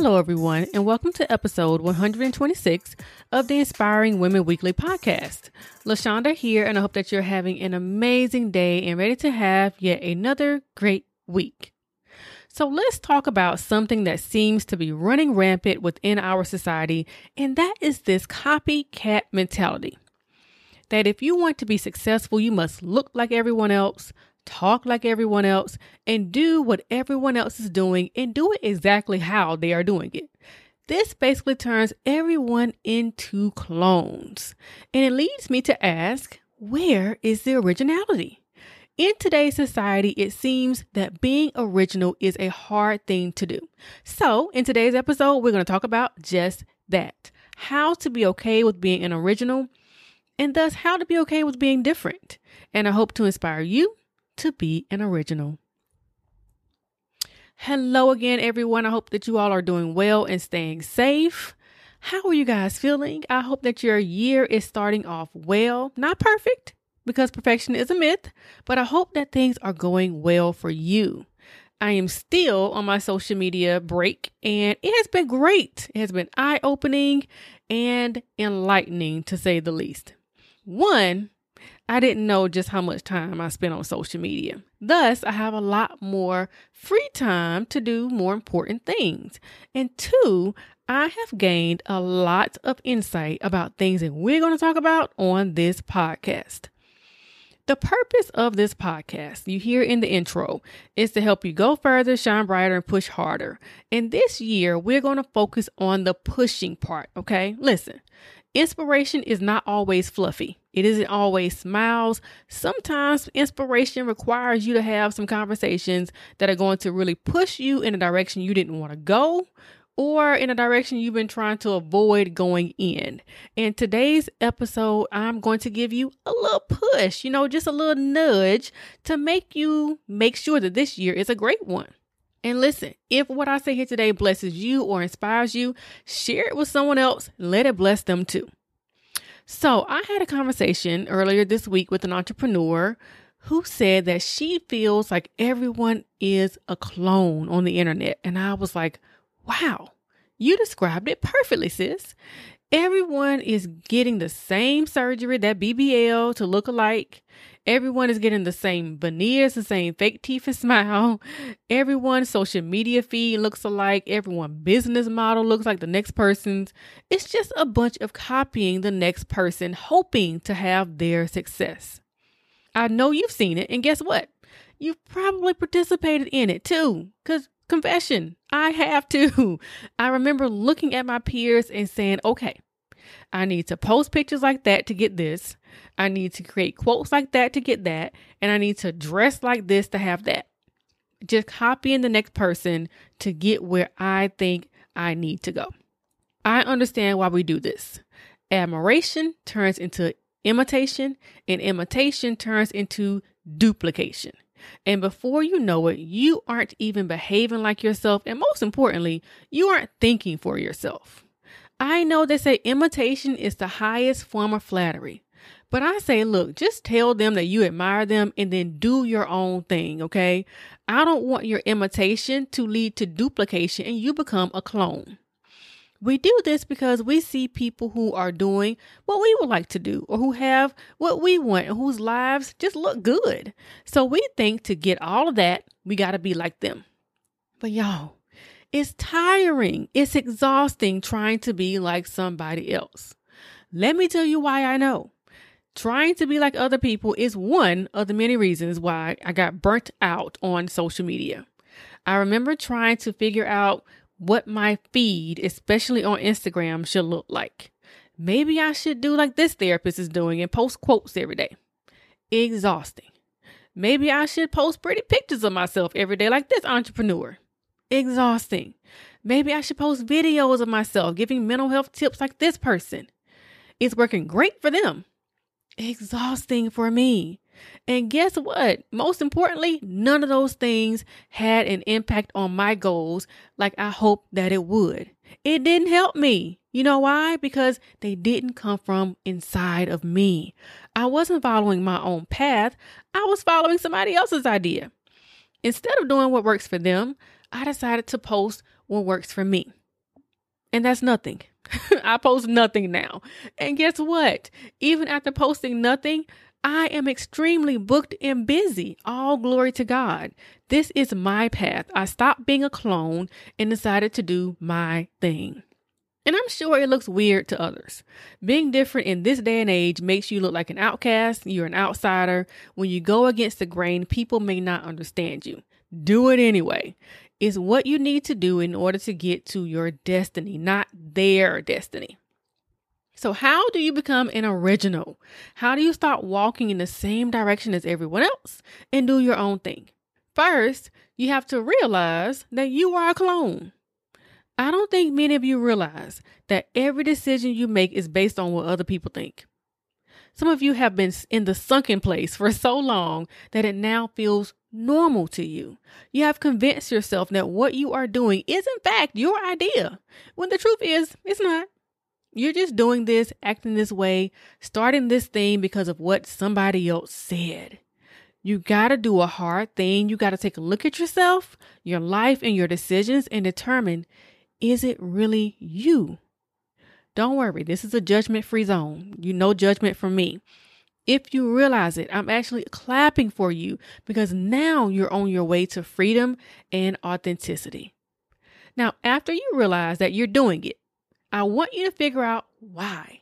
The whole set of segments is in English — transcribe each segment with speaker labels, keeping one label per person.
Speaker 1: Hello, everyone, and welcome to episode 126 of the Inspiring Women Weekly podcast. LaShonda here, and I hope that you're having an amazing day and ready to have yet another great week. So, let's talk about something that seems to be running rampant within our society, and that is this copycat mentality. That if you want to be successful, you must look like everyone else, talk like everyone else, and do what everyone else is doing and do it exactly how they are doing it. This basically turns everyone into clones. And it leads me to ask where is the originality? In today's society, it seems that being original is a hard thing to do. So, in today's episode, we're going to talk about just that how to be okay with being an original, and thus how to be okay with being different. And I hope to inspire you to be an original. Hello again, everyone. I hope that you all are doing well and staying safe. How are you guys feeling? I hope that your year is starting off well. Not perfect, because perfection is a myth, but I hope that things are going well for you. I am still on my social media break, and it has been great. It has been eye opening and enlightening, to say the least. One, I didn't know just how much time I spent on social media. Thus, I have a lot more free time to do more important things. And two, I have gained a lot of insight about things that we're going to talk about on this podcast. The purpose of this podcast, you hear in the intro, is to help you go further, shine brighter, and push harder. And this year, we're going to focus on the pushing part, okay? Listen, Inspiration is not always fluffy. It isn't always smiles. Sometimes inspiration requires you to have some conversations that are going to really push you in a direction you didn't want to go or in a direction you've been trying to avoid going in. In today's episode, I'm going to give you a little push, you know, just a little nudge to make you make sure that this year is a great one. And listen, if what I say here today blesses you or inspires you, share it with someone else. Let it bless them too. So, I had a conversation earlier this week with an entrepreneur who said that she feels like everyone is a clone on the internet. And I was like, wow, you described it perfectly, sis. Everyone is getting the same surgery, that BBL to look alike. Everyone is getting the same veneers, the same fake teeth and smile. Everyone's social media feed looks alike. Everyone business model looks like the next person's. It's just a bunch of copying the next person, hoping to have their success. I know you've seen it, and guess what? You've probably participated in it too. Because Confession, I have to. I remember looking at my peers and saying, okay, I need to post pictures like that to get this. I need to create quotes like that to get that. And I need to dress like this to have that. Just copying the next person to get where I think I need to go. I understand why we do this. Admiration turns into imitation, and imitation turns into duplication. And before you know it, you aren't even behaving like yourself. And most importantly, you aren't thinking for yourself. I know they say imitation is the highest form of flattery. But I say, look, just tell them that you admire them and then do your own thing, okay? I don't want your imitation to lead to duplication and you become a clone. We do this because we see people who are doing what we would like to do or who have what we want and whose lives just look good. So we think to get all of that, we got to be like them. But y'all, it's tiring. It's exhausting trying to be like somebody else. Let me tell you why I know. Trying to be like other people is one of the many reasons why I got burnt out on social media. I remember trying to figure out what my feed, especially on Instagram, should look like. Maybe I should do like this therapist is doing and post quotes every day. Exhausting. Maybe I should post pretty pictures of myself every day like this entrepreneur. Exhausting. Maybe I should post videos of myself giving mental health tips like this person. It's working great for them. exhausting for me. And guess what? Most importantly, none of those things had an impact on my goals like I hoped that it would. It didn't help me. You know why? Because they didn't come from inside of me. I wasn't following my own path, I was following somebody else's idea. Instead of doing what works for them, I decided to post what works for me. And that's nothing. I post nothing now. And guess what? Even after posting nothing, I am extremely booked and busy. All glory to God. This is my path. I stopped being a clone and decided to do my thing. And I'm sure it looks weird to others. Being different in this day and age makes you look like an outcast, you're an outsider. When you go against the grain, people may not understand you. Do it anyway. It's what you need to do in order to get to your destiny, not their destiny. So, how do you become an original? How do you start walking in the same direction as everyone else and do your own thing? First, you have to realize that you are a clone. I don't think many of you realize that every decision you make is based on what other people think. Some of you have been in the sunken place for so long that it now feels normal to you. You have convinced yourself that what you are doing is, in fact, your idea, when the truth is, it's not. You're just doing this, acting this way, starting this thing because of what somebody else said. You got to do a hard thing. You got to take a look at yourself, your life, and your decisions and determine is it really you? Don't worry, this is a judgment free zone. You know judgment from me. If you realize it, I'm actually clapping for you because now you're on your way to freedom and authenticity. Now, after you realize that you're doing it, I want you to figure out why.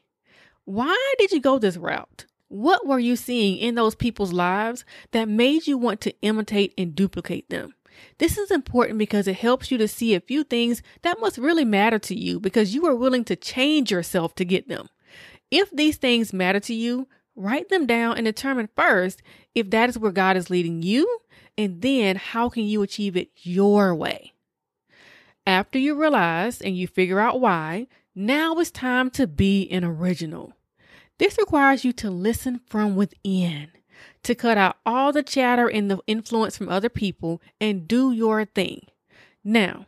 Speaker 1: Why did you go this route? What were you seeing in those people's lives that made you want to imitate and duplicate them? This is important because it helps you to see a few things that must really matter to you because you are willing to change yourself to get them. If these things matter to you, write them down and determine first if that is where God is leading you, and then how can you achieve it your way. After you realize and you figure out why, now it's time to be an original. This requires you to listen from within to cut out all the chatter and the influence from other people and do your thing. Now,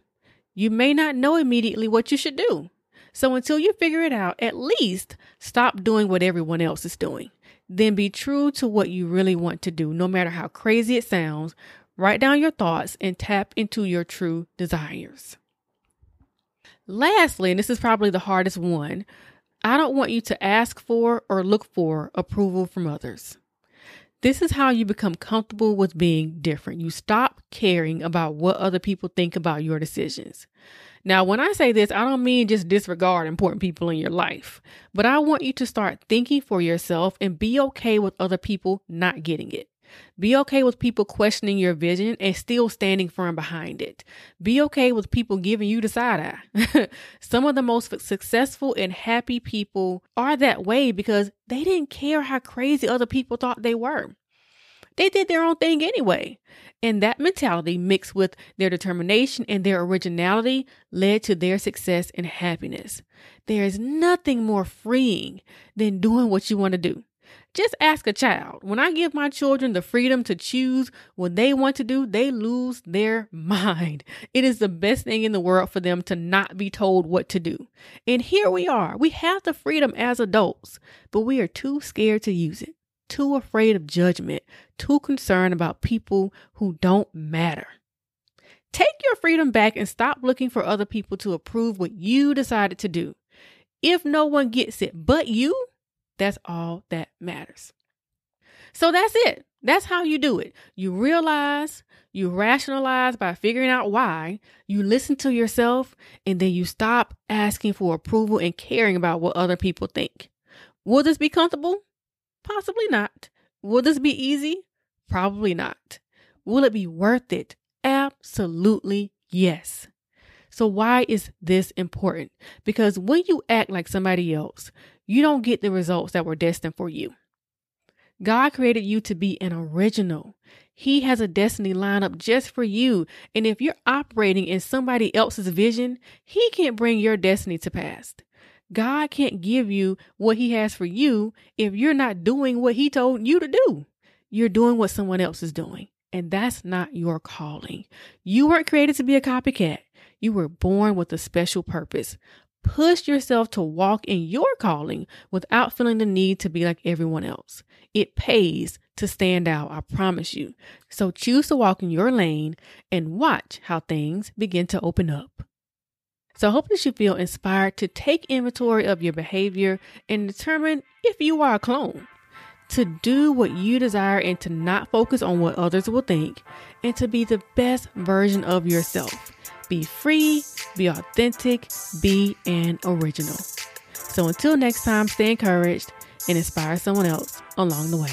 Speaker 1: you may not know immediately what you should do. So until you figure it out, at least stop doing what everyone else is doing. Then be true to what you really want to do, no matter how crazy it sounds. Write down your thoughts and tap into your true desires. Lastly, and this is probably the hardest one, I don't want you to ask for or look for approval from others. This is how you become comfortable with being different. You stop caring about what other people think about your decisions. Now, when I say this, I don't mean just disregard important people in your life, but I want you to start thinking for yourself and be okay with other people not getting it. Be okay with people questioning your vision and still standing firm behind it. Be okay with people giving you the side eye. Some of the most successful and happy people are that way because they didn't care how crazy other people thought they were. They did their own thing anyway. And that mentality mixed with their determination and their originality led to their success and happiness. There is nothing more freeing than doing what you want to do. Just ask a child. When I give my children the freedom to choose what they want to do, they lose their mind. It is the best thing in the world for them to not be told what to do. And here we are. We have the freedom as adults, but we are too scared to use it, too afraid of judgment, too concerned about people who don't matter. Take your freedom back and stop looking for other people to approve what you decided to do. If no one gets it but you, that's all that matters. So that's it. That's how you do it. You realize, you rationalize by figuring out why, you listen to yourself, and then you stop asking for approval and caring about what other people think. Will this be comfortable? Possibly not. Will this be easy? Probably not. Will it be worth it? Absolutely yes. So, why is this important? Because when you act like somebody else, you don't get the results that were destined for you. God created you to be an original. He has a destiny lined up just for you. And if you're operating in somebody else's vision, He can't bring your destiny to pass. God can't give you what He has for you if you're not doing what He told you to do. You're doing what someone else is doing, and that's not your calling. You weren't created to be a copycat. You were born with a special purpose. Push yourself to walk in your calling without feeling the need to be like everyone else. It pays to stand out, I promise you. So choose to walk in your lane and watch how things begin to open up. So I hope that you feel inspired to take inventory of your behavior and determine if you are a clone. To do what you desire and to not focus on what others will think, and to be the best version of yourself. Be free, be authentic, be an original. So until next time, stay encouraged and inspire someone else along the way.